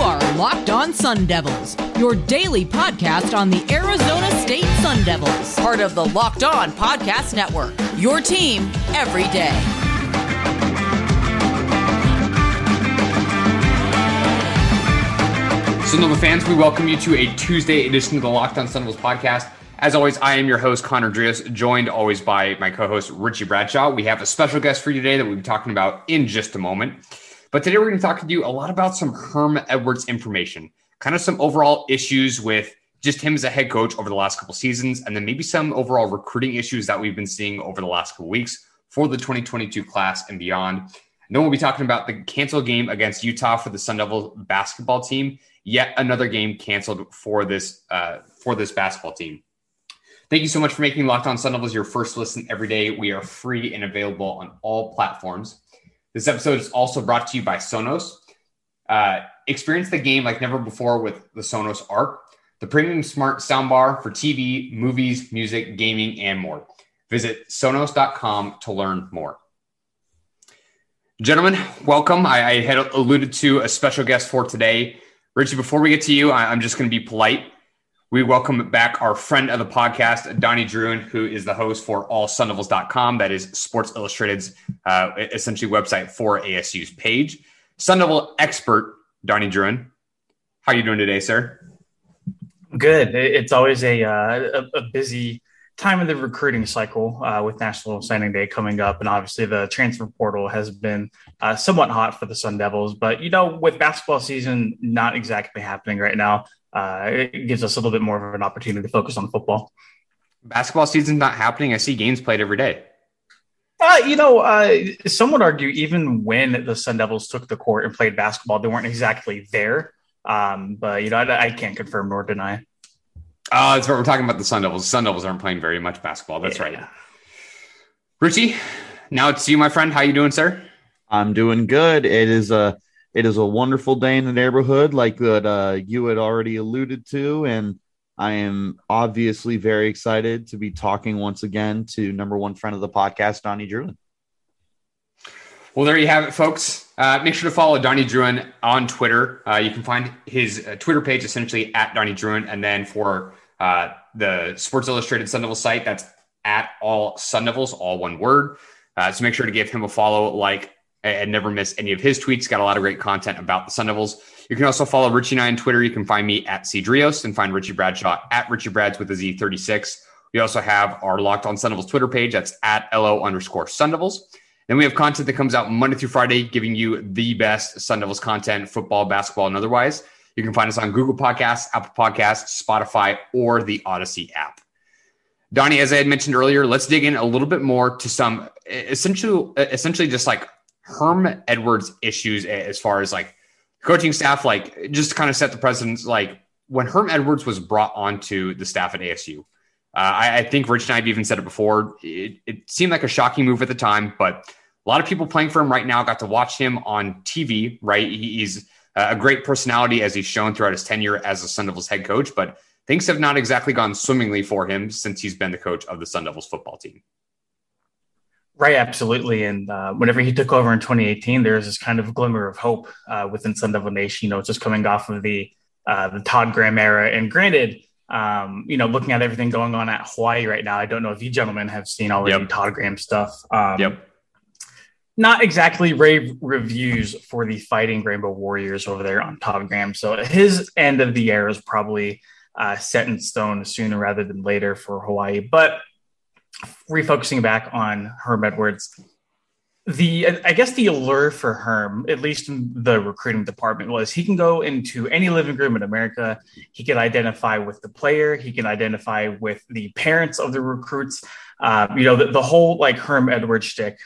are Locked On Sun Devils, your daily podcast on the Arizona State Sun Devils, part of the Locked On Podcast Network. Your team every day. Sun Devil fans, we welcome you to a Tuesday edition of the Locked On Sun Devils podcast. As always, I am your host, Connor Drias, joined always by my co host, Richie Bradshaw. We have a special guest for you today that we'll be talking about in just a moment. But today we're going to talk to you a lot about some Herm Edwards information, kind of some overall issues with just him as a head coach over the last couple seasons, and then maybe some overall recruiting issues that we've been seeing over the last couple weeks for the 2022 class and beyond. And then we'll be talking about the canceled game against Utah for the Sun Devil basketball team. Yet another game canceled for this uh, for this basketball team. Thank you so much for making Locked On Sun Devils your first listen every day. We are free and available on all platforms. This episode is also brought to you by Sonos. Uh, experience the game like never before with the Sonos Arc, the premium smart soundbar for TV, movies, music, gaming, and more. Visit Sonos.com to learn more. Gentlemen, welcome. I, I had alluded to a special guest for today. Richie, before we get to you, I, I'm just going to be polite we welcome back our friend of the podcast, Donnie Druin, who is the host for allsundevils.com. That is Sports Illustrated's uh, essentially website for ASU's page. Sun Devil expert, Donnie Druin. How are you doing today, sir? Good. It's always a, uh, a, busy time of the recruiting cycle uh, with National Signing Day coming up. And obviously, the transfer portal has been uh, somewhat hot for the Sun Devils. But, you know, with basketball season not exactly happening right now, uh, it gives us a little bit more of an opportunity to focus on football. Basketball season's not happening. I see games played every day. Uh, you know, uh, some would argue even when the Sun Devils took the court and played basketball, they weren't exactly there. Um, but you know, I, I, can't confirm nor deny. Oh, that's what We're talking about the Sun Devils. The Sun Devils aren't playing very much basketball. That's yeah. right. Richie, now it's you, my friend. How you doing, sir? I'm doing good. It is a it is a wonderful day in the neighborhood, like that uh, you had already alluded to, and I am obviously very excited to be talking once again to number one friend of the podcast, Donnie Druin. Well, there you have it, folks. Uh, make sure to follow Donnie Druin on Twitter. Uh, you can find his uh, Twitter page essentially at Donnie Druin, and then for uh, the Sports Illustrated Sun Devil site, that's at all Sun Devils, all one word. Uh, so make sure to give him a follow, like, and never miss any of his tweets. Got a lot of great content about the Sun Devils. You can also follow Richie and I on Twitter. You can find me at Cedrios and find Richie Bradshaw at Richie Brads with a Z36. We also have our Locked On Sun Devils Twitter page. That's at LO underscore Sun Devils. Then we have content that comes out Monday through Friday, giving you the best Sun Devils content, football, basketball, and otherwise. You can find us on Google Podcasts, Apple Podcasts, Spotify, or the Odyssey app. Donnie, as I had mentioned earlier, let's dig in a little bit more to some essentially, essentially just like Herm Edwards issues as far as like coaching staff, like just to kind of set the precedence, like when Herm Edwards was brought onto the staff at ASU, uh, I, I, think Rich and I have even said it before. It, it, seemed like a shocking move at the time, but a lot of people playing for him right now got to watch him on TV, right? He's a great personality as he's shown throughout his tenure as the Sun Devils head coach, but things have not exactly gone swimmingly for him since he's been the coach of the Sun Devils football team. Right, absolutely. And uh, whenever he took over in 2018, there was this kind of glimmer of hope uh, within Sun Devil Nation. You know, just coming off of the uh, the Todd Graham era. And granted, um, you know, looking at everything going on at Hawaii right now, I don't know if you gentlemen have seen already yep. The Todd Graham stuff. Um, yep. Not exactly rave reviews for the Fighting Rainbow Warriors over there on Todd Graham. So his end of the era is probably uh, set in stone sooner rather than later for Hawaii. But refocusing back on Herm Edwards, the I guess the allure for Herm, at least in the recruiting department, was he can go into any living room in America. He can identify with the player. He can identify with the parents of the recruits. Uh, you know, the, the whole like Herm Edwards shtick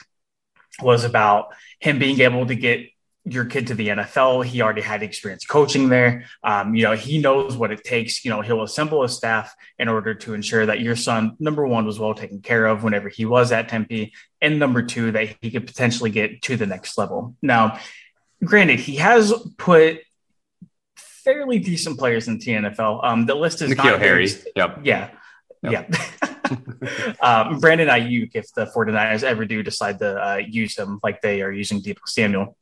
was about him being able to get your kid to the NFL. He already had experience coaching there. Um, you know, he knows what it takes. You know, he'll assemble a staff in order to ensure that your son, number one, was well taken care of whenever he was at Tempe, and number two, that he could potentially get to the next level. Now, granted, he has put fairly decent players in the NFL. Um, the list is N'Keal not Harry. Yep. Yeah. Yep. Yeah. um, Brandon Aiyuk, if the 49ers ever do decide to uh, use him like they are using Deebo Samuel.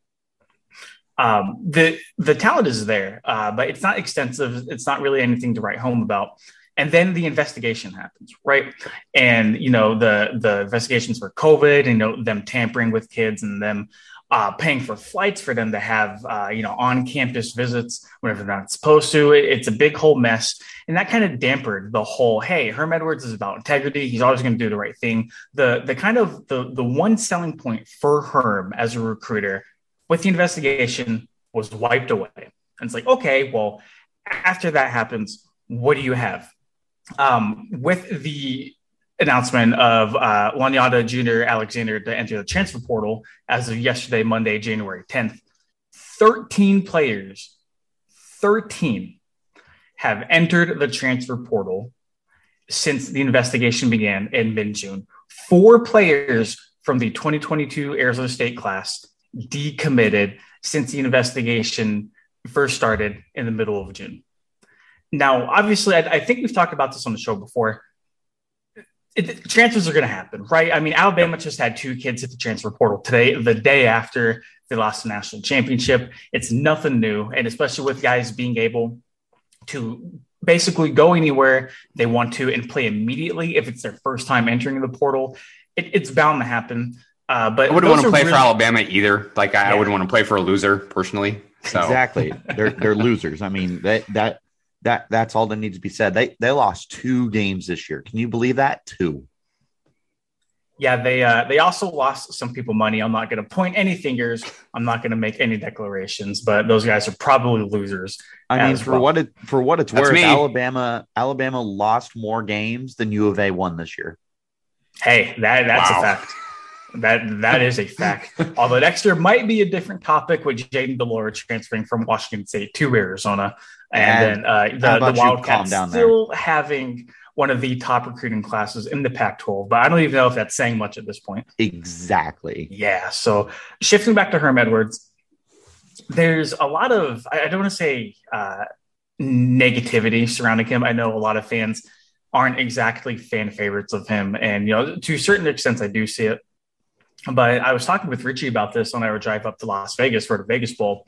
Um, the the talent is there, uh, but it's not extensive. It's not really anything to write home about. And then the investigation happens, right? And you know the the investigations for COVID, and you know them tampering with kids, and them uh, paying for flights for them to have uh, you know on campus visits whenever they're not supposed to. It, it's a big whole mess, and that kind of dampened the whole. Hey, Herm Edwards is about integrity. He's always going to do the right thing. The the kind of the the one selling point for Herm as a recruiter with the investigation was wiped away. And it's like, okay, well, after that happens, what do you have? Um, with the announcement of uh, Lanyata Jr. Alexander to enter the transfer portal as of yesterday, Monday, January 10th. 13 players, 13 have entered the transfer portal since the investigation began in mid June. Four players from the 2022 Arizona State class decommitted since the investigation first started in the middle of June. Now, obviously, I, I think we've talked about this on the show before it, transfers are going to happen, right? I mean, Alabama just had two kids hit the transfer portal today, the day after they lost the national championship. It's nothing new. And especially with guys being able to basically go anywhere they want to and play immediately if it's their first time entering the portal, it, it's bound to happen. Uh, but I wouldn't want to play really, for Alabama either. Like I, yeah. I wouldn't want to play for a loser personally. So. Exactly, they're they're losers. I mean that that that that's all that needs to be said. They they lost two games this year. Can you believe that? Two. Yeah, they uh, they also lost some people money. I'm not going to point any fingers. I'm not going to make any declarations, but those guys are probably losers. I mean, for well. what it for what it's That's worth, me. Alabama Alabama lost more games than U of A won this year. Hey, that that's wow. a fact. That that is a fact. Although next year might be a different topic with Jayden de Laura transferring from Washington State to Arizona, and, and then uh, the, the Wildcats still there? having one of the top recruiting classes in the Pac-12. But I don't even know if that's saying much at this point. Exactly. Yeah. So shifting back to Herm Edwards, there's a lot of I don't want to say uh, negativity surrounding him. I know a lot of fans aren't exactly fan favorites of him, and you know to a certain extent I do see it. But I was talking with Richie about this on our drive up to Las Vegas for the Vegas Bowl.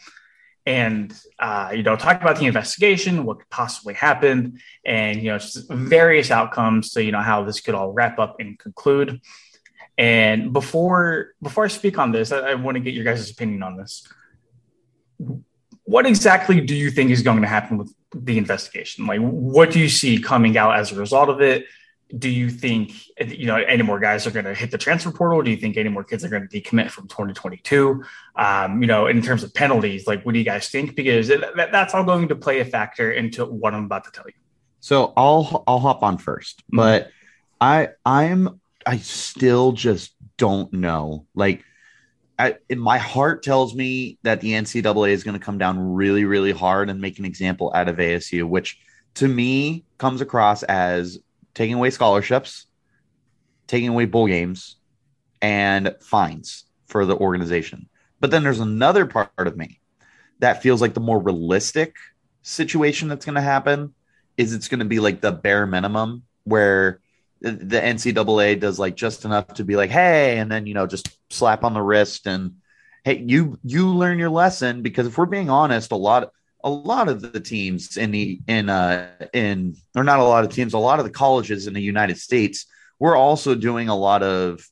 And, uh, you know, talk about the investigation, what could possibly happen, and, you know, various outcomes to, you know, how this could all wrap up and conclude. And before before I speak on this, I, I want to get your guys' opinion on this. What exactly do you think is going to happen with the investigation? Like, what do you see coming out as a result of it? Do you think you know any more guys are going to hit the transfer portal? Do you think any more kids are going to decommit from 2022? Um, you know, in terms of penalties, like what do you guys think? Because that, that's all going to play a factor into what I'm about to tell you. So I'll I'll hop on 1st mm-hmm. but I I'm I still just don't know. Like, I, my heart tells me that the NCAA is going to come down really really hard and make an example out of ASU, which to me comes across as taking away scholarships, taking away bowl games, and fines for the organization. But then there's another part of me that feels like the more realistic situation that's going to happen is it's going to be like the bare minimum where the NCAA does like just enough to be like, hey, and then you know just slap on the wrist and hey, you you learn your lesson because if we're being honest, a lot a lot of the teams in the in uh in or not a lot of teams a lot of the colleges in the united states we're also doing a lot of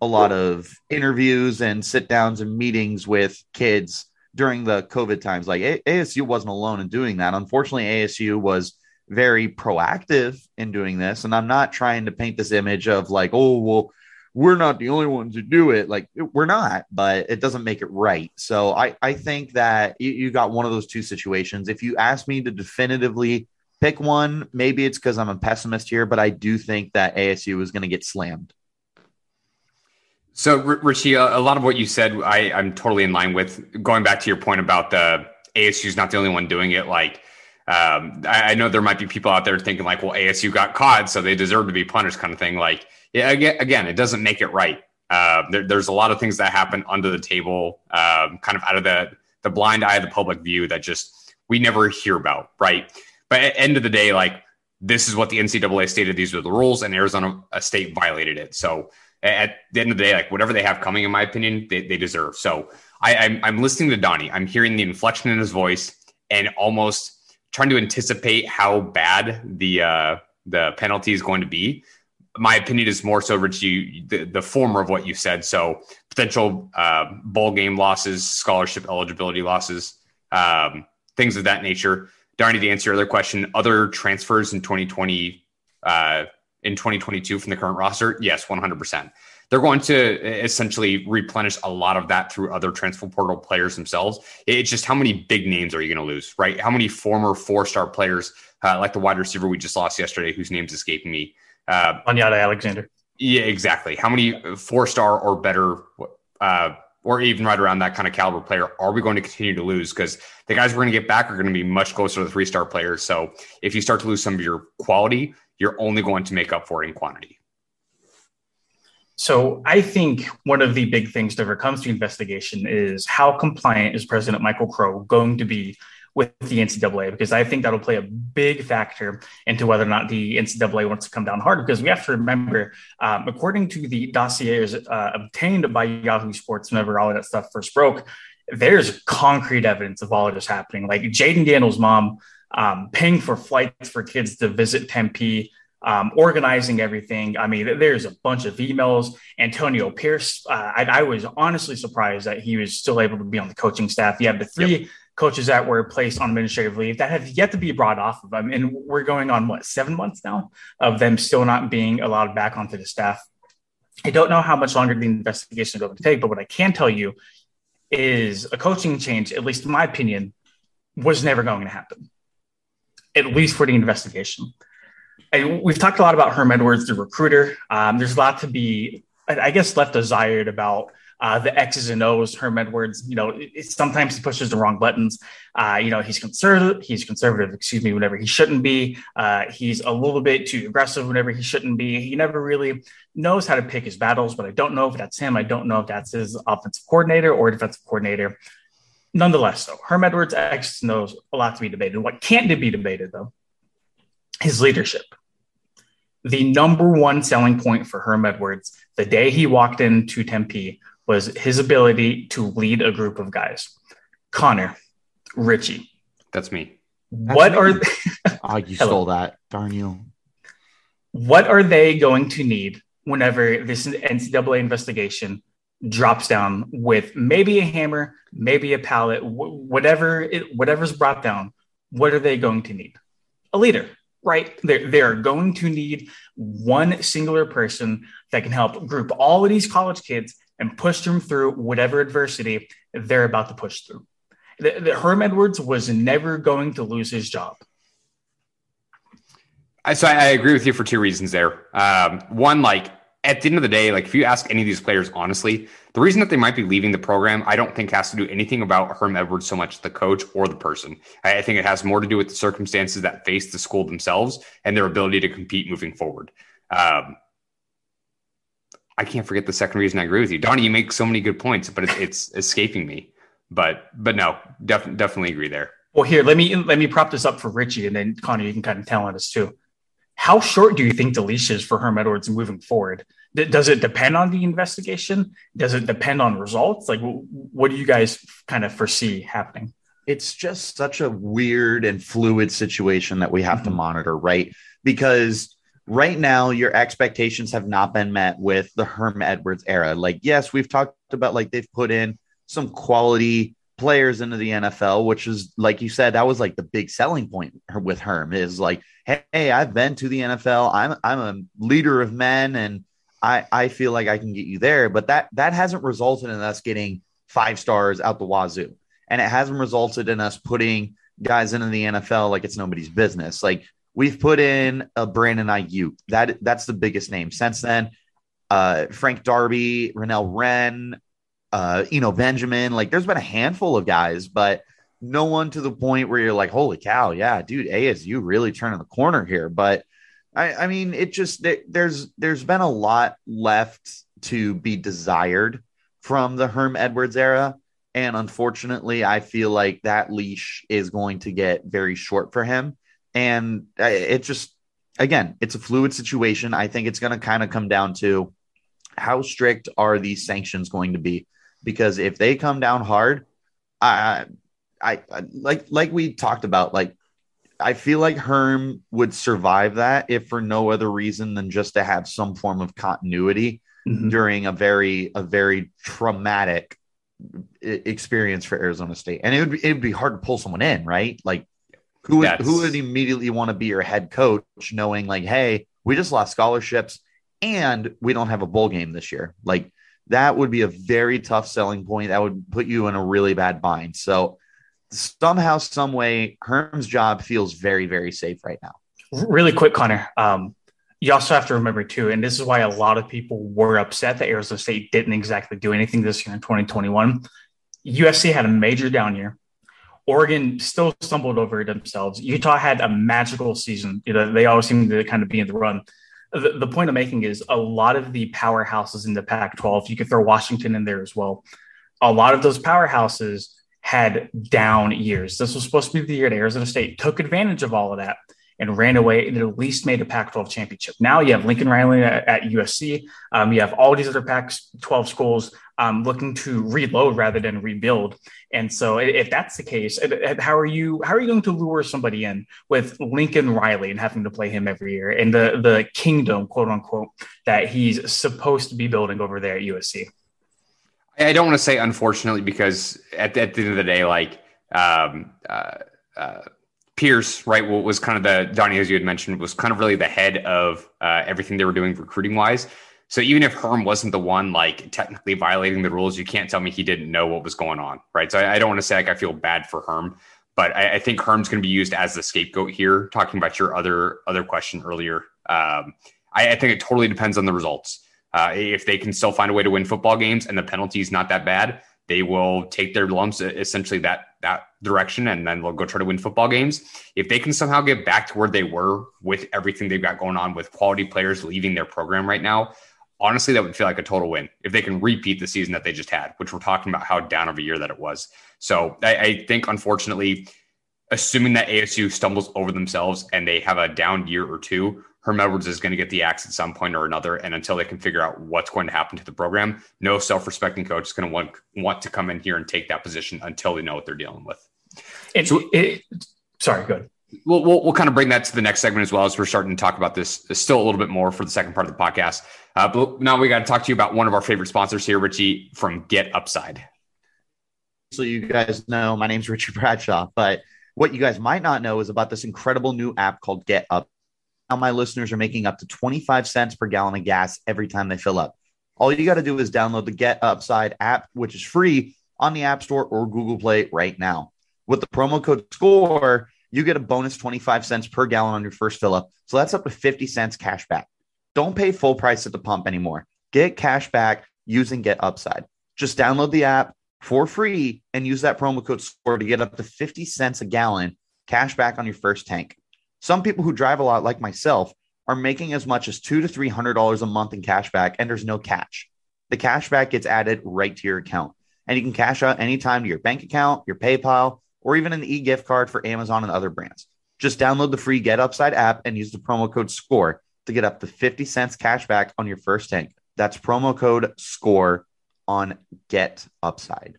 a lot of interviews and sit downs and meetings with kids during the covid times. Like asu wasn't alone in doing that. Unfortunately asu was very proactive in doing this and i'm not trying to paint this image of like oh well we're not the only ones who do it. Like we're not, but it doesn't make it right. So I, I think that you, you got one of those two situations. If you ask me to definitively pick one, maybe it's because I'm a pessimist here, but I do think that ASU is going to get slammed. So, Richie, a lot of what you said, I, I'm totally in line with. Going back to your point about the ASU is not the only one doing it. Like, um, I, know there might be people out there thinking like, well, ASU got caught, so they deserve to be punished, kind of thing. Like, yeah, again, again, it doesn't make it right. Uh, there, there's a lot of things that happen under the table, um, kind of out of the the blind eye of the public view that just we never hear about, right? But at end of the day, like this is what the NCAA stated; these were the rules, and Arizona State violated it. So at the end of the day, like whatever they have coming, in my opinion, they, they deserve. So I, I'm, I'm listening to Donnie. I'm hearing the inflection in his voice and almost trying to anticipate how bad the uh, the penalty is going to be. My opinion is more so, Rich, you, the, the former of what you said. So potential uh, bowl game losses, scholarship eligibility losses, um, things of that nature. Donnie, to answer your other question, other transfers in 2020, uh, in 2022 from the current roster, yes, 100% they're going to essentially replenish a lot of that through other transfer portal players themselves. It's just how many big names are you going to lose, right? How many former four star players, uh, like the wide receiver we just lost yesterday, whose name's escaping me? Uh, Onyada Alexander. Yeah, exactly. How many four star or better, uh, or even right around that kind of caliber player are we going to continue to lose? Because the guys we're going to get back are going to be much closer to the three star players. So if you start to lose some of your quality, you're only going to make up for it in quantity. So I think one of the big things that ever comes to investigation is how compliant is President Michael Crow going to be with the NCAA? Because I think that'll play a big factor into whether or not the NCAA wants to come down hard. Because we have to remember, um, according to the dossiers uh, obtained by Yahoo Sports, whenever all of that stuff first broke, there's concrete evidence of all of this happening. Like Jayden Daniels' mom um, paying for flights for kids to visit Tempe um, organizing everything. I mean, there's a bunch of emails. Antonio Pierce, uh, I, I, was honestly surprised that he was still able to be on the coaching staff. You have the three yep. Coaches that were placed on administrative leave that have yet to be brought off of them. And we're going on what, seven months now of them still not being allowed back onto the staff. I don't know how much longer the investigation is going to take, but what I can tell you is a coaching change, at least in my opinion, was never going to happen, at least for the investigation. I, we've talked a lot about Herm Edwards, the recruiter. Um, there's a lot to be, I guess, left desired about uh, the X's and O's. Herm Edwards, you know, it, sometimes he pushes the wrong buttons. Uh, you know, he's conservative. He's conservative, excuse me, whenever he shouldn't be. Uh, he's a little bit too aggressive whenever he shouldn't be. He never really knows how to pick his battles. But I don't know if that's him. I don't know if that's his offensive coordinator or defensive coordinator. Nonetheless, though, Herm Edwards X's and O's a lot to be debated. What can't be debated though his leadership. The number one selling point for Herm Edwards the day he walked into Tempe was his ability to lead a group of guys. Connor, Richie. That's me. What me. are oh, you stole that. Darn you. What are they going to need whenever this NCAA investigation drops down with maybe a hammer, maybe a pallet, whatever it, whatever's brought down? What are they going to need? A leader right? They're, they're going to need one singular person that can help group all of these college kids and push them through whatever adversity they're about to push through. The Herm Edwards was never going to lose his job. I, so I, agree with you for two reasons there. Um, one, like at the end of the day, like if you ask any of these players honestly, the reason that they might be leaving the program, I don't think has to do anything about Herm Edwards so much the coach or the person. I, I think it has more to do with the circumstances that face the school themselves and their ability to compete moving forward. Um, I can't forget the second reason I agree with you, Donnie. You make so many good points, but it's, it's escaping me. But but no, def- definitely agree there. Well, here let me let me prop this up for Richie, and then Connor, you can kind of tell on us too. How short do you think the leash is for Herm Edwards moving forward? Does it depend on the investigation? Does it depend on results? Like, what do you guys kind of foresee happening? It's just such a weird and fluid situation that we have mm-hmm. to monitor, right? Because right now, your expectations have not been met with the Herm Edwards era. Like, yes, we've talked about like they've put in some quality players into the NFL, which is like you said, that was like the big selling point with Herm is like, hey, I've been to the NFL. I'm I'm a leader of men, and I I feel like I can get you there. But that that hasn't resulted in us getting five stars out the wazoo, and it hasn't resulted in us putting guys into the NFL like it's nobody's business. Like we've put in a Brandon Aiyuk. That that's the biggest name since then. Uh, Frank Darby, Renell Wren, uh, you know, Benjamin. Like there's been a handful of guys, but no one to the point where you're like, holy cow, yeah, dude, ASU really turning the corner here. But I, I mean, it just there's there's been a lot left to be desired from the Herm Edwards era. And unfortunately, I feel like that leash is going to get very short for him. And it just, again, it's a fluid situation. I think it's going to kind of come down to how strict are these sanctions going to be? because if they come down hard, I, I, I like like we talked about, like I feel like Herm would survive that if for no other reason than just to have some form of continuity mm-hmm. during a very a very traumatic experience for Arizona State. And it would be, it would be hard to pull someone in, right? Like who would, who would immediately want to be your head coach knowing like, hey, we just lost scholarships and we don't have a bowl game this year. Like that would be a very tough selling point. That would put you in a really bad bind. So somehow, some way, Herm's job feels very, very safe right now. Really quick, Connor. Um, you also have to remember too, and this is why a lot of people were upset that Arizona State didn't exactly do anything this year in 2021. USC had a major down year. Oregon still stumbled over themselves. Utah had a magical season. You know, they always seem to kind of be in the run. The, the point I'm making is a lot of the powerhouses in the Pac 12, you could throw Washington in there as well. A lot of those powerhouses had down years. This was supposed to be the year that Arizona State took advantage of all of that and ran away and at least made a Pac 12 championship. Now you have Lincoln Riley at, at USC. Um, you have all these other Pac 12 schools um, looking to reload rather than rebuild. And so if that's the case, how are you how are you going to lure somebody in with Lincoln Riley and having to play him every year and the the kingdom, quote unquote, that he's supposed to be building over there at USC? I don't want to say unfortunately because at, at the end of the day, like um, uh, uh, Pierce, right, what was kind of the Donnie, as you had mentioned, was kind of really the head of uh, everything they were doing recruiting wise. So even if Herm wasn't the one like technically violating the rules, you can't tell me he didn't know what was going on, right? So I, I don't want to say like I feel bad for Herm, but I, I think Herm's going to be used as the scapegoat here. Talking about your other other question earlier, um, I, I, think it totally depends on the results. Uh, if they can still find a way to win football games and the penalty is not that bad, they will take their lumps essentially that that direction and then they'll go try to win football games. If they can somehow get back to where they were with everything they've got going on with quality players leaving their program right now, honestly, that would feel like a total win if they can repeat the season that they just had, which we're talking about how down of a year that it was. So I, I think, unfortunately, assuming that ASU stumbles over themselves and they have a down year or two, Herm Edwards is going to get the axe at some point or another. And until they can figure out what's going to happen to the program, no self-respecting coach is going to want want to come in here and take that position until they know what they're dealing with. And so, it, sorry, good. We'll, we'll, we'll kind of bring that to the next segment as well as we're starting to talk about this still a little bit more for the second part of the podcast. Uh, but now we got to talk to you about one of our favorite sponsors here, Richie from Get Upside. So you guys know my name's Richie Bradshaw, but what you guys might not know is about this incredible new app called Get Up now my listeners are making up to 25 cents per gallon of gas every time they fill up. All you got to do is download the Get Upside app, which is free on the App Store or Google Play right now. With the promo code SCORE, you get a bonus 25 cents per gallon on your first fill up. So that's up to 50 cents cash back. Don't pay full price at the pump anymore. Get cash back using Get Upside. Just download the app for free and use that promo code SCORE to get up to 50 cents a gallon cash back on your first tank. Some people who drive a lot, like myself, are making as much as two to three hundred dollars a month in cash back, and there's no catch. The cash back gets added right to your account, and you can cash out anytime to your bank account, your PayPal, or even an e-gift card for Amazon and other brands. Just download the free Get Upside app and use the promo code SCORE to get up to 50 cents cash back on your first tank. That's promo code SCORE on Get Upside.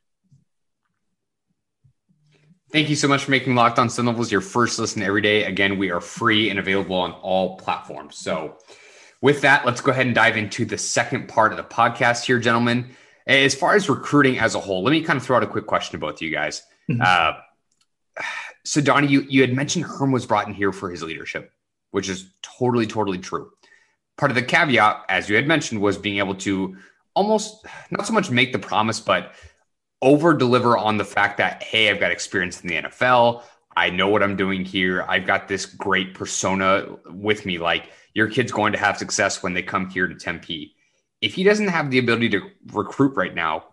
Thank you so much for making Locked On Sun Devils your first listen every day. Again, we are free and available on all platforms. So, with that, let's go ahead and dive into the second part of the podcast here, gentlemen. As far as recruiting as a whole, let me kind of throw out a quick question to both of you guys. Mm-hmm. Uh, so, Donnie, you, you had mentioned Herm was brought in here for his leadership, which is totally, totally true. Part of the caveat, as you had mentioned, was being able to almost not so much make the promise, but over deliver on the fact that, hey, I've got experience in the NFL. I know what I'm doing here. I've got this great persona with me. Like your kid's going to have success when they come here to Tempe. If he doesn't have the ability to recruit right now,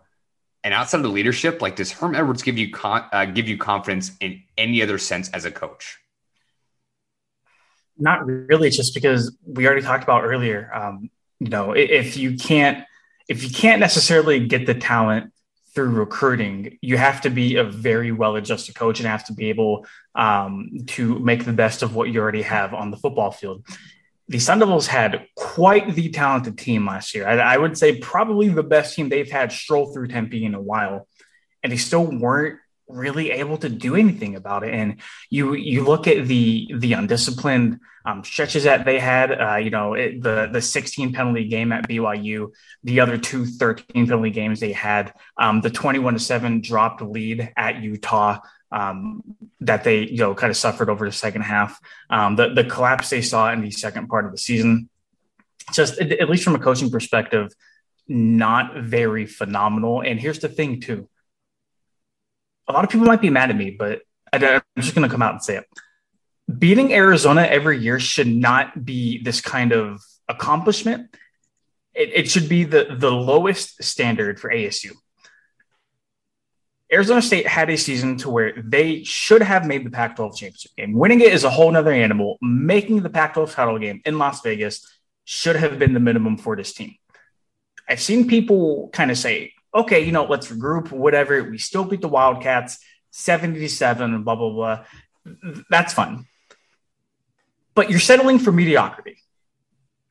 and outside of the leadership, like does Herm Edwards give you con- uh, give you confidence in any other sense as a coach? Not really, just because we already talked about earlier. Um, you know, if you can't if you can't necessarily get the talent through recruiting, you have to be a very well adjusted coach and have to be able um, to make the best of what you already have on the football field. the Sun Devils had quite the talented team last year. I, I, would say probably the best team they've had stroll through Tempe in a while, and they still weren't really able to do anything about it. And you you look at the the undisciplined um, stretches that they had. Uh, you know, it, the the 16 penalty game at BYU, the other two 13 penalty games they had, um, the 21 to seven dropped lead at Utah. Um, that they you know kind of suffered over the second half, um, the the collapse they saw in the second part of the season, just at least from a coaching perspective, not very phenomenal. And here's the thing too, a lot of people might be mad at me, but I, am just going to come out and say it. Beating Arizona every year should not be this kind of accomplishment. It, it should be the, the lowest standard for ASU. Arizona State had a season to where they should have made the Pac 12 championship game. Winning it is a whole nother animal. Making the Pac 12 title game in Las Vegas should have been the minimum for this team. I've seen people kind of say, okay, you know, let's regroup, whatever. We still beat the Wildcats 77 blah, blah, blah. That's fun. But you're settling for mediocrity.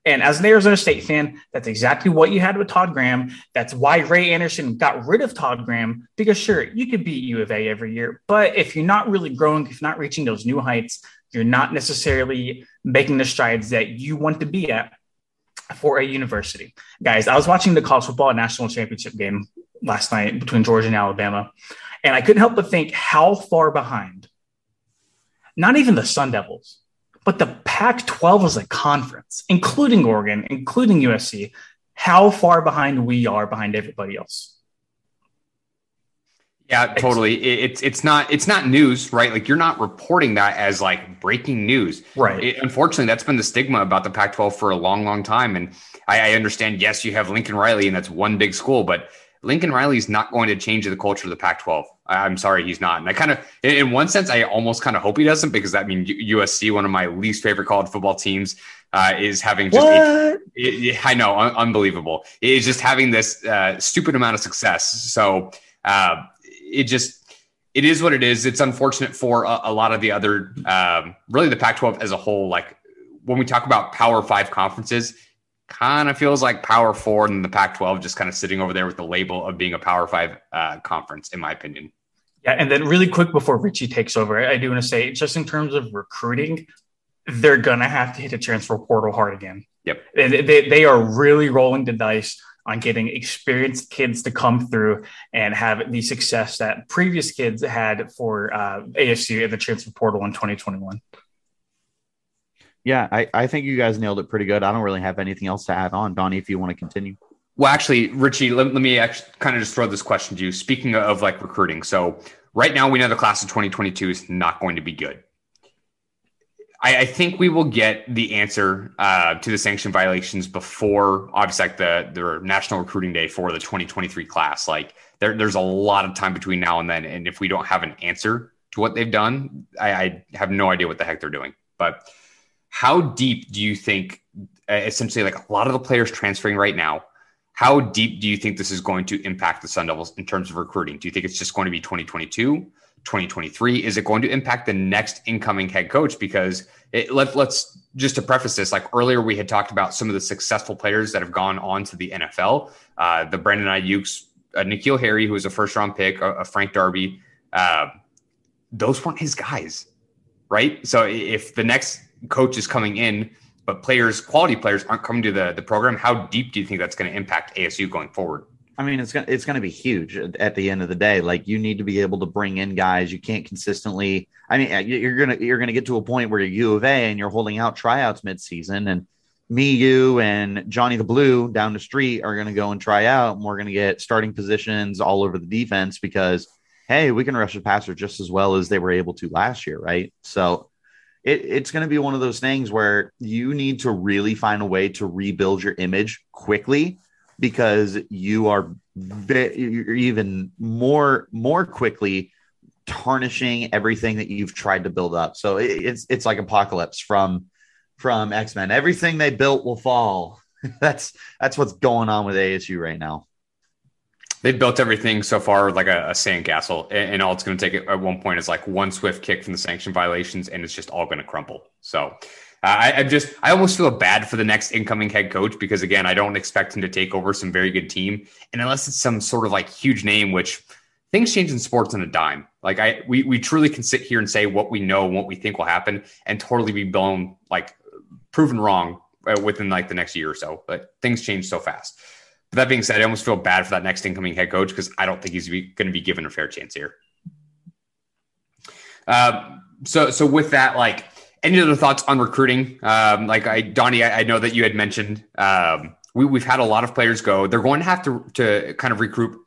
And as an Arizona State fan, that's exactly what you had with Todd Graham. That's why Ray Anderson got rid of Todd Graham because, sure, you could beat U of A every year. But if you're not really growing, if not reaching those new heights, you're not necessarily making the strides that you want to be at for a university. Guys, I was watching the college football national championship game last night between Georgia and Alabama, and I couldn't help but think how far behind, not even the Sun Devils, but the Pac 12 as a conference, including Oregon, including USC, how far behind we are behind everybody else. Yeah, totally. It's it's not it's not news, right? Like you're not reporting that as like breaking news, right? It, unfortunately, that's been the stigma about the Pac-12 for a long, long time. And I, I understand. Yes, you have Lincoln Riley, and that's one big school, but Lincoln Riley is not going to change the culture of the Pac-12. I'm sorry, he's not. And I kind of, in one sense, I almost kind of hope he doesn't because that means USC, one of my least favorite college football teams, uh, is having just. A, it, I know, un- unbelievable. Is just having this uh, stupid amount of success. So. Uh, it just it is what it is. It's unfortunate for a, a lot of the other, um, really the Pac-12 as a whole. Like when we talk about Power Five conferences, kind of feels like Power Four and the Pac-12 just kind of sitting over there with the label of being a Power Five uh, conference, in my opinion. Yeah, and then really quick before Richie takes over, I do want to say, just in terms of recruiting, they're gonna have to hit a transfer portal hard again. Yep, they, they, they are really rolling the dice on getting experienced kids to come through and have the success that previous kids had for uh, ASU in the transfer portal in 2021. Yeah, I, I think you guys nailed it pretty good. I don't really have anything else to add on. Donnie, if you want to continue. Well, actually, Richie, let, let me actually kind of just throw this question to you. Speaking of like recruiting, so right now we know the class of 2022 is not going to be good. I, I think we will get the answer uh, to the sanction violations before, obviously, like the the National Recruiting Day for the 2023 class. Like there, there's a lot of time between now and then, and if we don't have an answer to what they've done, I, I have no idea what the heck they're doing. But how deep do you think, uh, essentially, like a lot of the players transferring right now? How deep do you think this is going to impact the Sun Devils in terms of recruiting? Do you think it's just going to be 2022? 2023? Is it going to impact the next incoming head coach? Because it, let, let's just to preface this, like earlier we had talked about some of the successful players that have gone on to the NFL. Uh, the Brandon Aiyuk's, uh, N'Keal Harry, who was a first round pick, a, a Frank Darby. Uh, those weren't his guys, right? So if the next coach is coming in, but players, quality players, aren't coming to the the program, how deep do you think that's going to impact ASU going forward? I mean, it's gonna it's gonna be huge at the end of the day. Like you need to be able to bring in guys. You can't consistently. I mean, you're gonna you're gonna get to a point where you're U of A and you're holding out tryouts midseason, and me, you, and Johnny the Blue down the street are gonna go and try out, and we're gonna get starting positions all over the defense because hey, we can rush the passer just as well as they were able to last year, right? So. It, it's going to be one of those things where you need to really find a way to rebuild your image quickly because you are you're even more more quickly tarnishing everything that you've tried to build up. So it's it's like apocalypse from from X Men. Everything they built will fall. that's that's what's going on with ASU right now. They've built everything so far like a, a sandcastle, and, and all it's going to take at one point is like one swift kick from the sanction violations, and it's just all going to crumble. So I, I just I almost feel bad for the next incoming head coach because again I don't expect him to take over some very good team and unless it's some sort of like huge name which things change in sports on a dime. Like I we we truly can sit here and say what we know what we think will happen and totally be blown like proven wrong uh, within like the next year or so. But things change so fast. But that being said, I almost feel bad for that next incoming head coach because I don't think he's going to be given a fair chance here. Uh, so so with that, like any other thoughts on recruiting? Um, like I, Donnie, I, I, know that you had mentioned um, we, we've had a lot of players go. They're going to have to to kind of recruit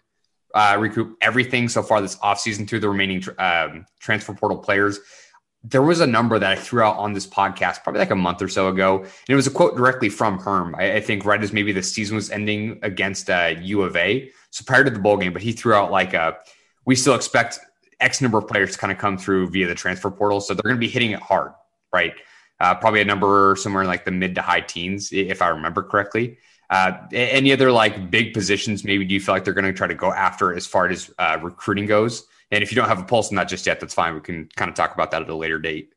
uh, recoup everything so far this offseason through the remaining um, transfer portal players. There was a number that I threw out on this podcast probably like a month or so ago, and it was a quote directly from Herm. I, I think right as maybe the season was ending against uh, U of A, so prior to the bowl game, but he threw out like a we still expect X number of players to kind of come through via the transfer portal, so they're going to be hitting it hard right? Uh, probably a number somewhere in like the mid to high teens, if I remember correctly. Uh, any other like big positions maybe do you feel like they're going to try to go after as far as uh, recruiting goes? And if you don't have a pulse on that just yet, that's fine. We can kind of talk about that at a later date.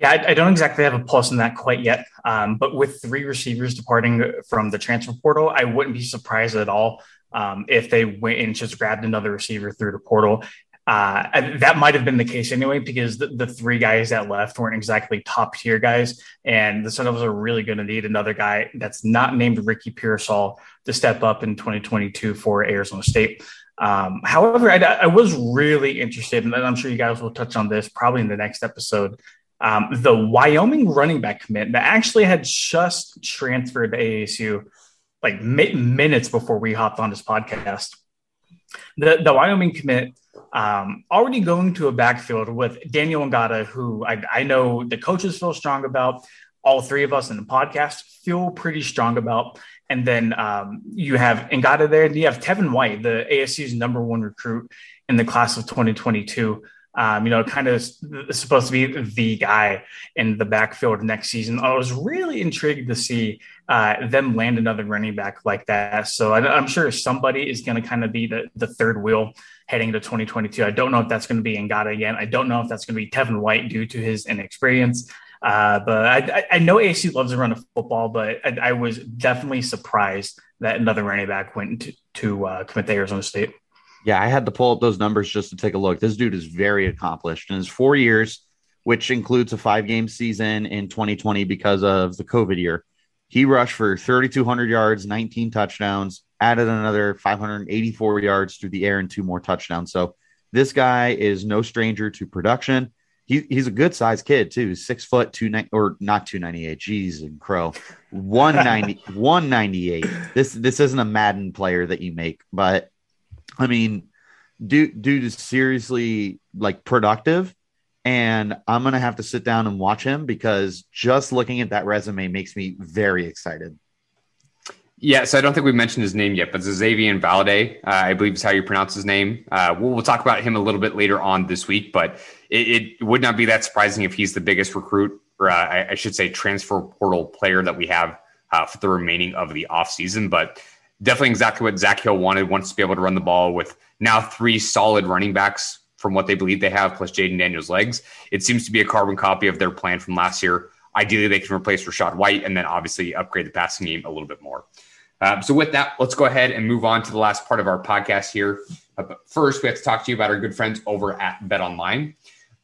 Yeah, I, I don't exactly have a pulse on that quite yet. Um, but with three receivers departing from the transfer portal, I wouldn't be surprised at all um, if they went and just grabbed another receiver through the portal. Uh, that might have been the case anyway, because the, the, three guys that left weren't exactly top tier guys. And the Sun Devils are really going to need another guy that's not named Ricky Pearsall to step up in 2022 for Arizona State. Um, however, I, I, was really interested, and I'm sure you guys will touch on this probably in the next episode. Um, the Wyoming running back commit that actually had just transferred to ASU like mi- minutes before we hopped on this podcast. The, the Wyoming commit um, already going to a backfield with Daniel Ngata, who I, I, know the coaches feel strong about. All three of us in the podcast feel pretty strong about. And then um, you have Ngata there, and you have Tevin White, the ASU's number one recruit in the class of 2022. Um, you know, kind of supposed to be the guy in the backfield next season. I was really intrigued to see uh, them land another running back like that. So I, am sure somebody is going to kind of be the, the third wheel heading to 2022. I don't know if that's going to be Ngata again. I don't know if that's going to be Tevin White due to his inexperience. Uh, but I, I, know AC loves to run a football, but I, I, was definitely surprised that another running back went to, to uh, commit to Arizona State. Yeah, I had to pull up those numbers just to take a look. This dude is very accomplished. In his four years, which includes a five game season in 2020 because of the COVID year, he rushed for 3,200 yards, 19 touchdowns, added another 584 yards through the air and two more touchdowns. So this guy is no stranger to production. He, he's a good sized kid too. He's Six foot two nine or not two ninety eight. Jeez and crow. 190 198. This this isn't a Madden player that you make, but I mean, dude, dude is seriously like productive. And I'm gonna have to sit down and watch him because just looking at that resume makes me very excited. Yeah, so I don't think we've mentioned his name yet, but Xazavian Valladay, uh, I believe is how you pronounce his name. Uh, we'll, we'll, talk about him a little bit later on this week, but it, it would not be that surprising if he's the biggest recruit, or uh, I, I, should say, transfer portal player that we have uh, for the remaining of the offseason. But definitely exactly what Zak Hill wanted, wants to be able to run the ball with now three solid running backs from what they believe they have, plus Jayden Daniels' legs. It seems to be a carbon copy of their plan from last year. Ideally, they can replace Rachaad White and then obviously upgrade the passing game a little bit more. Um, so with that, let's go ahead and move on to the last part of our podcast here. Uh, but first, we have to talk to you about our good friends over at Bet Online.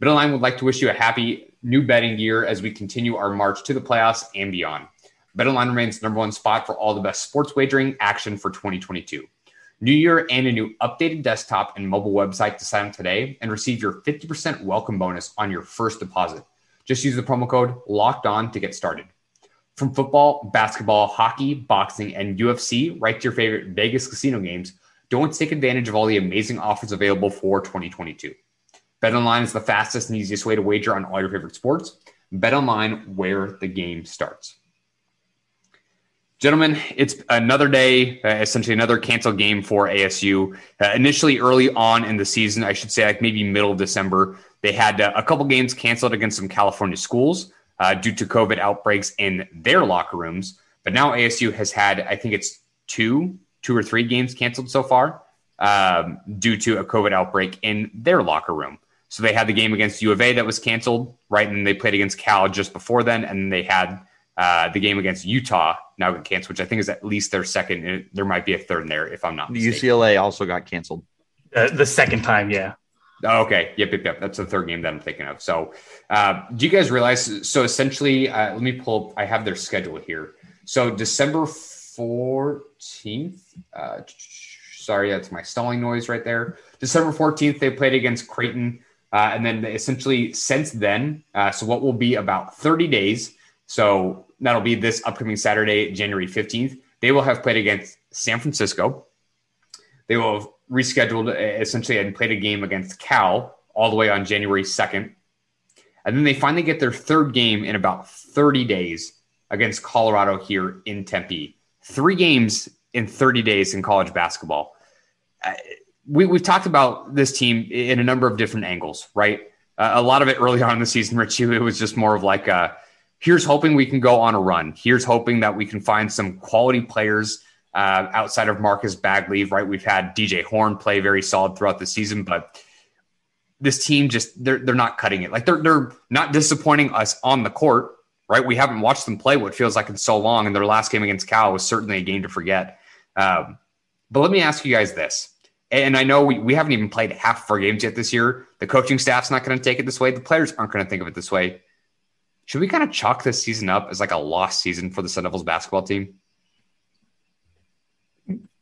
Bet Online would like to wish you a happy new betting year as we continue our march to the playoffs and beyond. Bet Online remains the number one spot for all the best sports wagering action for 2022. New year and a new updated desktop and mobile website to sign up today and receive your 50% welcome bonus on your first deposit. Just use the promo code locked on to get started. From football, basketball, hockey, boxing, and UFC, right to your favorite Vegas casino games, don't take advantage of all the amazing offers available for 2022. BetOnline is the fastest and easiest way to wager on all your favorite sports. BetOnline, where the game starts. Gentlemen, it's another day, uh, essentially another canceled game for ASU. Uh, initially, early on in the season, I should say, like maybe middle of December, they had uh, a couple games canceled against some California schools uh, due to COVID outbreaks in their locker rooms. But now ASU has had, I think it's two, two or three games canceled so far um, due to a COVID outbreak in their locker room. So they had the game against U of A that was canceled, right? And they played against Cal just before then, and they had uh, the game against Utah now got canceled, which I think is at least their second. There might be a third in there if I'm not. The UCLA also got canceled. Uh, the second time, yeah. Oh, okay. Yep, yep, yep. That's the third game that I'm thinking of. So, uh, do you guys realize? So, essentially, uh, let me pull up. I have their schedule here. So, December 14th. Uh, sorry, that's my stalling noise right there. December 14th, they played against Creighton. Uh, and then essentially since then, uh, so what will be about 30 days. So that'll be this upcoming Saturday, January 15th. They will have played against San Francisco. They will have rescheduled uh, essentially and played a game against Cal all the way on January 2nd. And then they finally get their third game in about 30 days against Colorado here in Tempe. Three games in 30 days in college basketball. Uh, we, we've talked about this team in a number of different angles, right? Uh, a lot of it early on in the season, Richie, it was just more of like, a, here's hoping we can go on a run. Here's hoping that we can find some quality players uh, outside of Marcus Bagley, right? We've had DJ Horne play very solid throughout the season, but this team just they're they're not cutting it. Like they're they're not disappointing us on the court, right? We haven't watched them play what feels like in so long, and their last game against Cal was certainly a game to forget. Um, but let me ask you guys this. And I know we, we haven't even played half of our games yet this year. The coaching staff's not going to take it this way. The players aren't going to think of it this way. Should we kind of chalk this season up as like a lost season for the Sun Devils basketball team?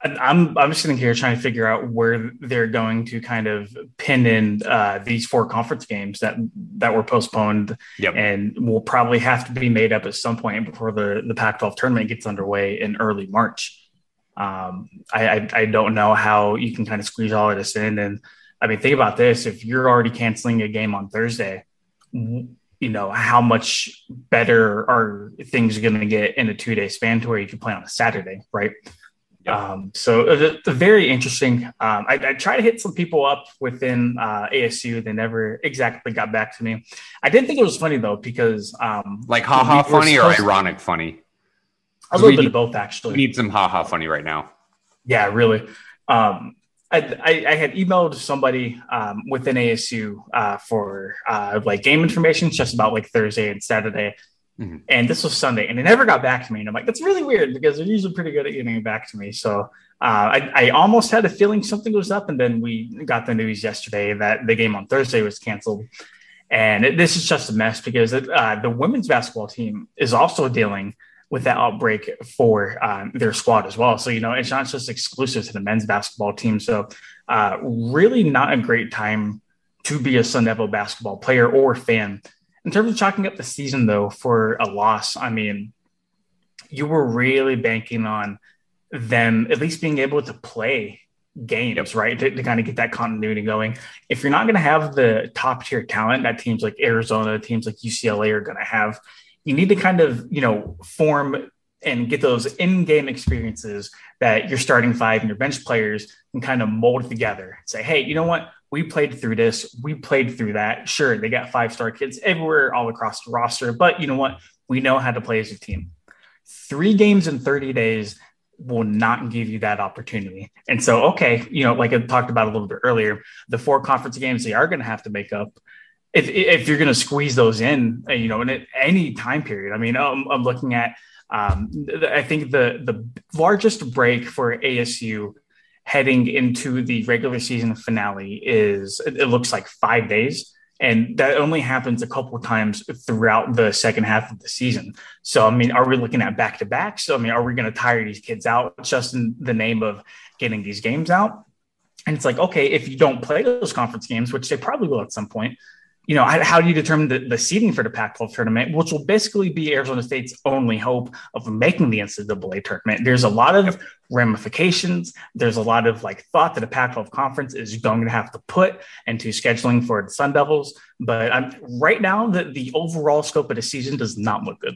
I'm I'm sitting here trying to figure out where they're going to kind of pin in uh, these four conference games that that were postponed yep. and will probably have to be made up at some point before the the Pac-12 tournament gets underway in early March. Um, I, I, I don't know how you can kind of squeeze all of this in. And I mean, think about this: if you're already canceling a game on Thursday, you know how much better are things going to get in a two day span to where you can play on a Saturday, right? Yep. Um, so uh, very interesting. Um, I, I tried to hit some people up within uh, ASU. They never exactly got back to me. I didn't think it was funny though, because um, like haha funny or ironic funny. A little bit need, of both, actually. We need some haha funny right now. Yeah, really. Um, I, I, I, had emailed somebody um, within ASU uh, for uh, like game information just about like Thursday and Saturday. Mm-hmm. And this was Sunday, and they never got back to me. And I'm like, that's really weird because they're usually pretty good at getting back to me. So uh, I, I, almost had a feeling something was up. And then we got the news yesterday that the game on Thursday was canceled. And it, this is just a mess because it, uh, the women's basketball team is also dealing with that outbreak for um, their squad as well. So, you know, it's not just exclusive to the men's basketball team. So, uh, really not a great time to be a Sun Devil basketball player or fan. In terms of chalking up the season, though, for a loss, I mean, you were really banking on them at least being able to play games, right? To, to, kind of get that continuity going. If you're not going to have the top tier talent that teams like Arizona, teams like UCLA are going to have, you need to kind of, you know, form and get those in-game experiences that your starting five and your bench players can kind of mold together. Say, hey, you know what? We played through this. We played through that. Sure, they got five-star kids everywhere, all across the roster, but you know what? We know how to play as a team. Three games in 30 days will not give you that opportunity. And so, okay, you know, like I talked about a little bit earlier, the four conference games they are going to have to make up if, if you're going to squeeze those in, uh, you know, in any time period. I mean, I'm, I'm looking at, um, I think the the largest break for ASU heading into the regular season finale is it looks like five days. And that only happens a couple of times throughout the second half of the season. So, I mean, are we looking at back to back? So, I mean, are we going to tire these kids out just in the name of getting these games out? And it's like, okay, if you don't play those conference games, which they probably will at some point, you know, how do you determine the, the seeding for the Pac-12 tournament, which will basically be Arizona State's only hope of making the NCAA tournament? There's a lot of ramifications. There's a lot of like thought that a Pac-12 conference is going to have to put into scheduling for the Sun Devils. But I'm, right now, the, the overall scope of the season does not look good.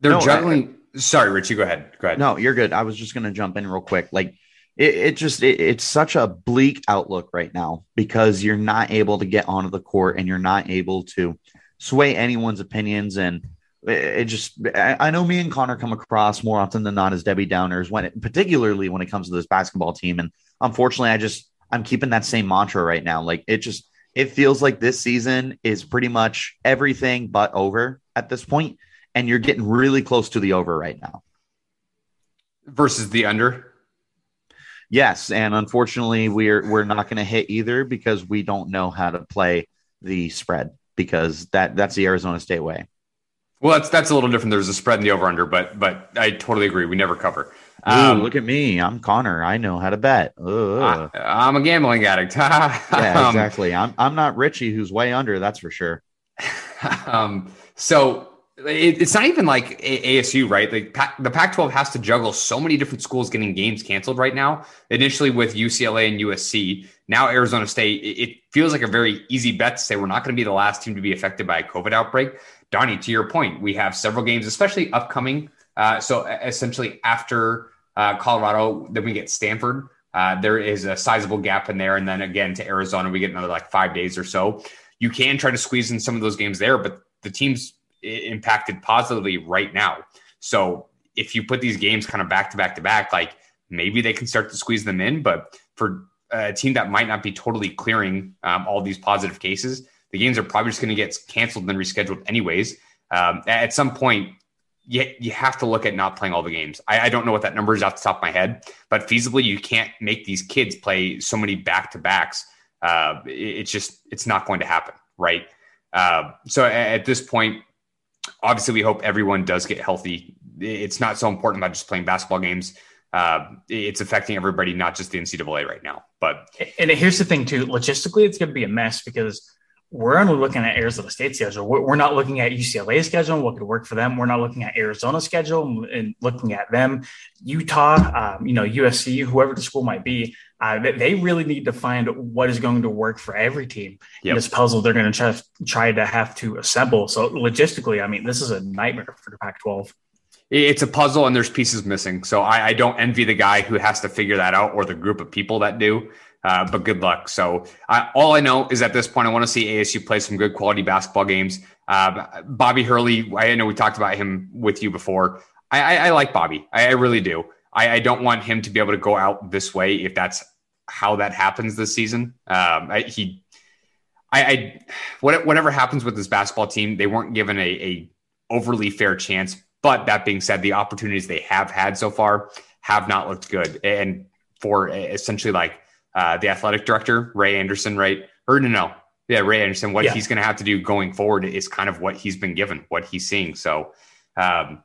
They're no, juggling. I, sorry, Richie, go ahead. Go ahead. No, you're good. I was just going to jump in real quick. Like, it, it just it, it's such a bleak outlook right now because you're not able to get onto the court and you're not able to sway anyone's opinions and it, it just I, I, know me and Connor come across more often than not as Debbie Downers when it, particularly when it comes to this basketball team and unfortunately I just I'm keeping that same mantra right now. Like it just it feels like this season is pretty much everything but over at this point, and you're getting really close to the over right now. Versus the under. Yes, and unfortunately, we're we're not going to hit either because we don't know how to play the spread because that that's the Arizona State way. Well, that's that's a little different. There's a spread in the over under, but but I totally agree. We never cover. Um, Ooh, look at me. I'm Connor. I know how to bet. I, am a gambling addict. yeah, um, exactly. I'm I'm not Richie, who's way under. That's for sure. um, so it, it's not even like ASU, right? Like the Pac-12 has to juggle so many different schools getting games canceled right now. Initially with UCLA and USC, now Arizona State. It, feels like a very easy bet to say we're not going to be the last team to be affected by a COVID outbreak. Donnie, to your point, we have several games, especially upcoming. Uh, so essentially, after uh, Colorado, then we get Stanford. Uh, there is a sizable gap in there, and then again to Arizona, we get another like five days or so. You can try to squeeze in some of those games there, but the team's impacted positively right now. So if you put these games kind of back to back to back, like maybe they can start to squeeze them in. But for a team that might not be totally clearing um, all these positive cases, the games are probably just going to get canceled and rescheduled anyways. Um, at some point, you, you have to look at not playing all the games. I, I, don't know what that number is off the top of my head, but feasibly, you can't make these kids play so many back to backs. Uh, it, it's just, it's not going to happen, right? Uh, so at, at this point, obviously, we hope everyone does get healthy. It's not so important about just playing basketball games. Uh, it's affecting everybody, not just the NCAA right now. But and here's the thing too: logistically, it's going to be a mess because we're only looking at Arizona State schedule. We're not looking at UCLA schedule and what could work for them. We're not looking at Arizona schedule and looking at them. Utah, um, you know, USC, whoever the school might be, uh, they really need to find what is going to work for every team yep. in this puzzle they're going to try, try to have to assemble. So logistically, I mean, this is a nightmare for the Pac-12. It's a puzzle and there's pieces missing. So I, I don't envy the guy who has to figure that out or the group of people that do. Uh, but good luck. So I, all I know is at this point, I want to see ASU play some good quality basketball games. Uh, Bobby Hurley, I know we talked about him with you before. I, I, I like Bobby. I, really do. I, don't want him to be able to go out this way if that's how that happens this season. Um, he, I, whatever happens with this basketball team, they weren't given a, a overly fair chance. But that being said, the opportunities they have had so far have not looked good. And for essentially like uh, the athletic director, Ray Anderson, right? Or no, no. Yeah, Ray Anderson, what yeah. he's going to have to do going forward is kind of what he's been given, what he's seeing. So, um,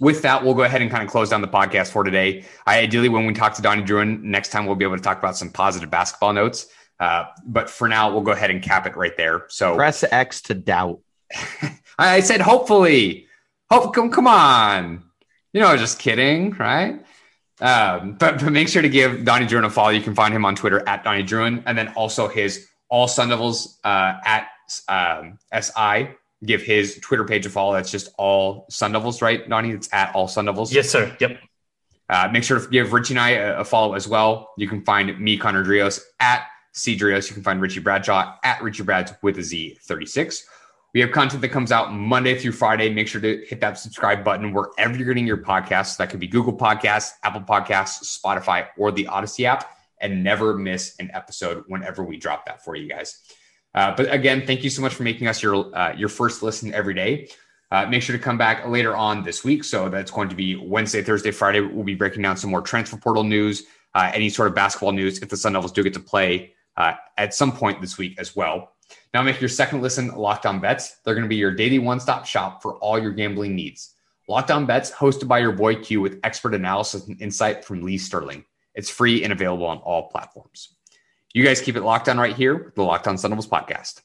with that, we'll go ahead and kind of close down the podcast for today. I ideally, when we talk to Donnie Druin next time, we'll be able to talk about some positive basketball notes. Uh, but for now, we'll go ahead and cap it right there. So press X to doubt. I said hopefully. Hope come come on. You know, just kidding, right? Um, but, but make sure to give Donnie Druin a follow. You can find him on Twitter at Donnie Druin, and then also his All Sun Devils uh, at um, SI. Give his Twitter page a follow. That's just All Sun Devils, right, Donnie? It's at All Sun Devils. Yes, sir. Yep. Uh, make sure to give Richie and I a, a, follow as well. You can find me, Connor Drios, at C Drios. You can find Richie Bradshaw at Richie Brads with a Z36. We have content that comes out Monday through Friday. Make sure to hit that subscribe button wherever you're getting your podcasts. That could be Google Podcasts, Apple Podcasts, Spotify, or the Odyssey app, and never miss an episode whenever we drop that for you guys. Uh, but again, thank you so much for making us your uh, your first listen every day. Uh, make sure to come back later on this week. So that's going to be Wednesday, Thursday, Friday. We'll be breaking down some more transfer portal news, uh, any sort of basketball news if the Sun Devils do get to play uh, at some point this week as well. Now make your second listen Locked On Bets. They're going to be your daily one-stop shop for all your gambling needs. Locked On Bets, hosted by your boy Q with expert analysis and insight from Lee Sterling. It's free and available on all platforms. You guys keep it locked on right here, with the Locked On Sun Devils podcast.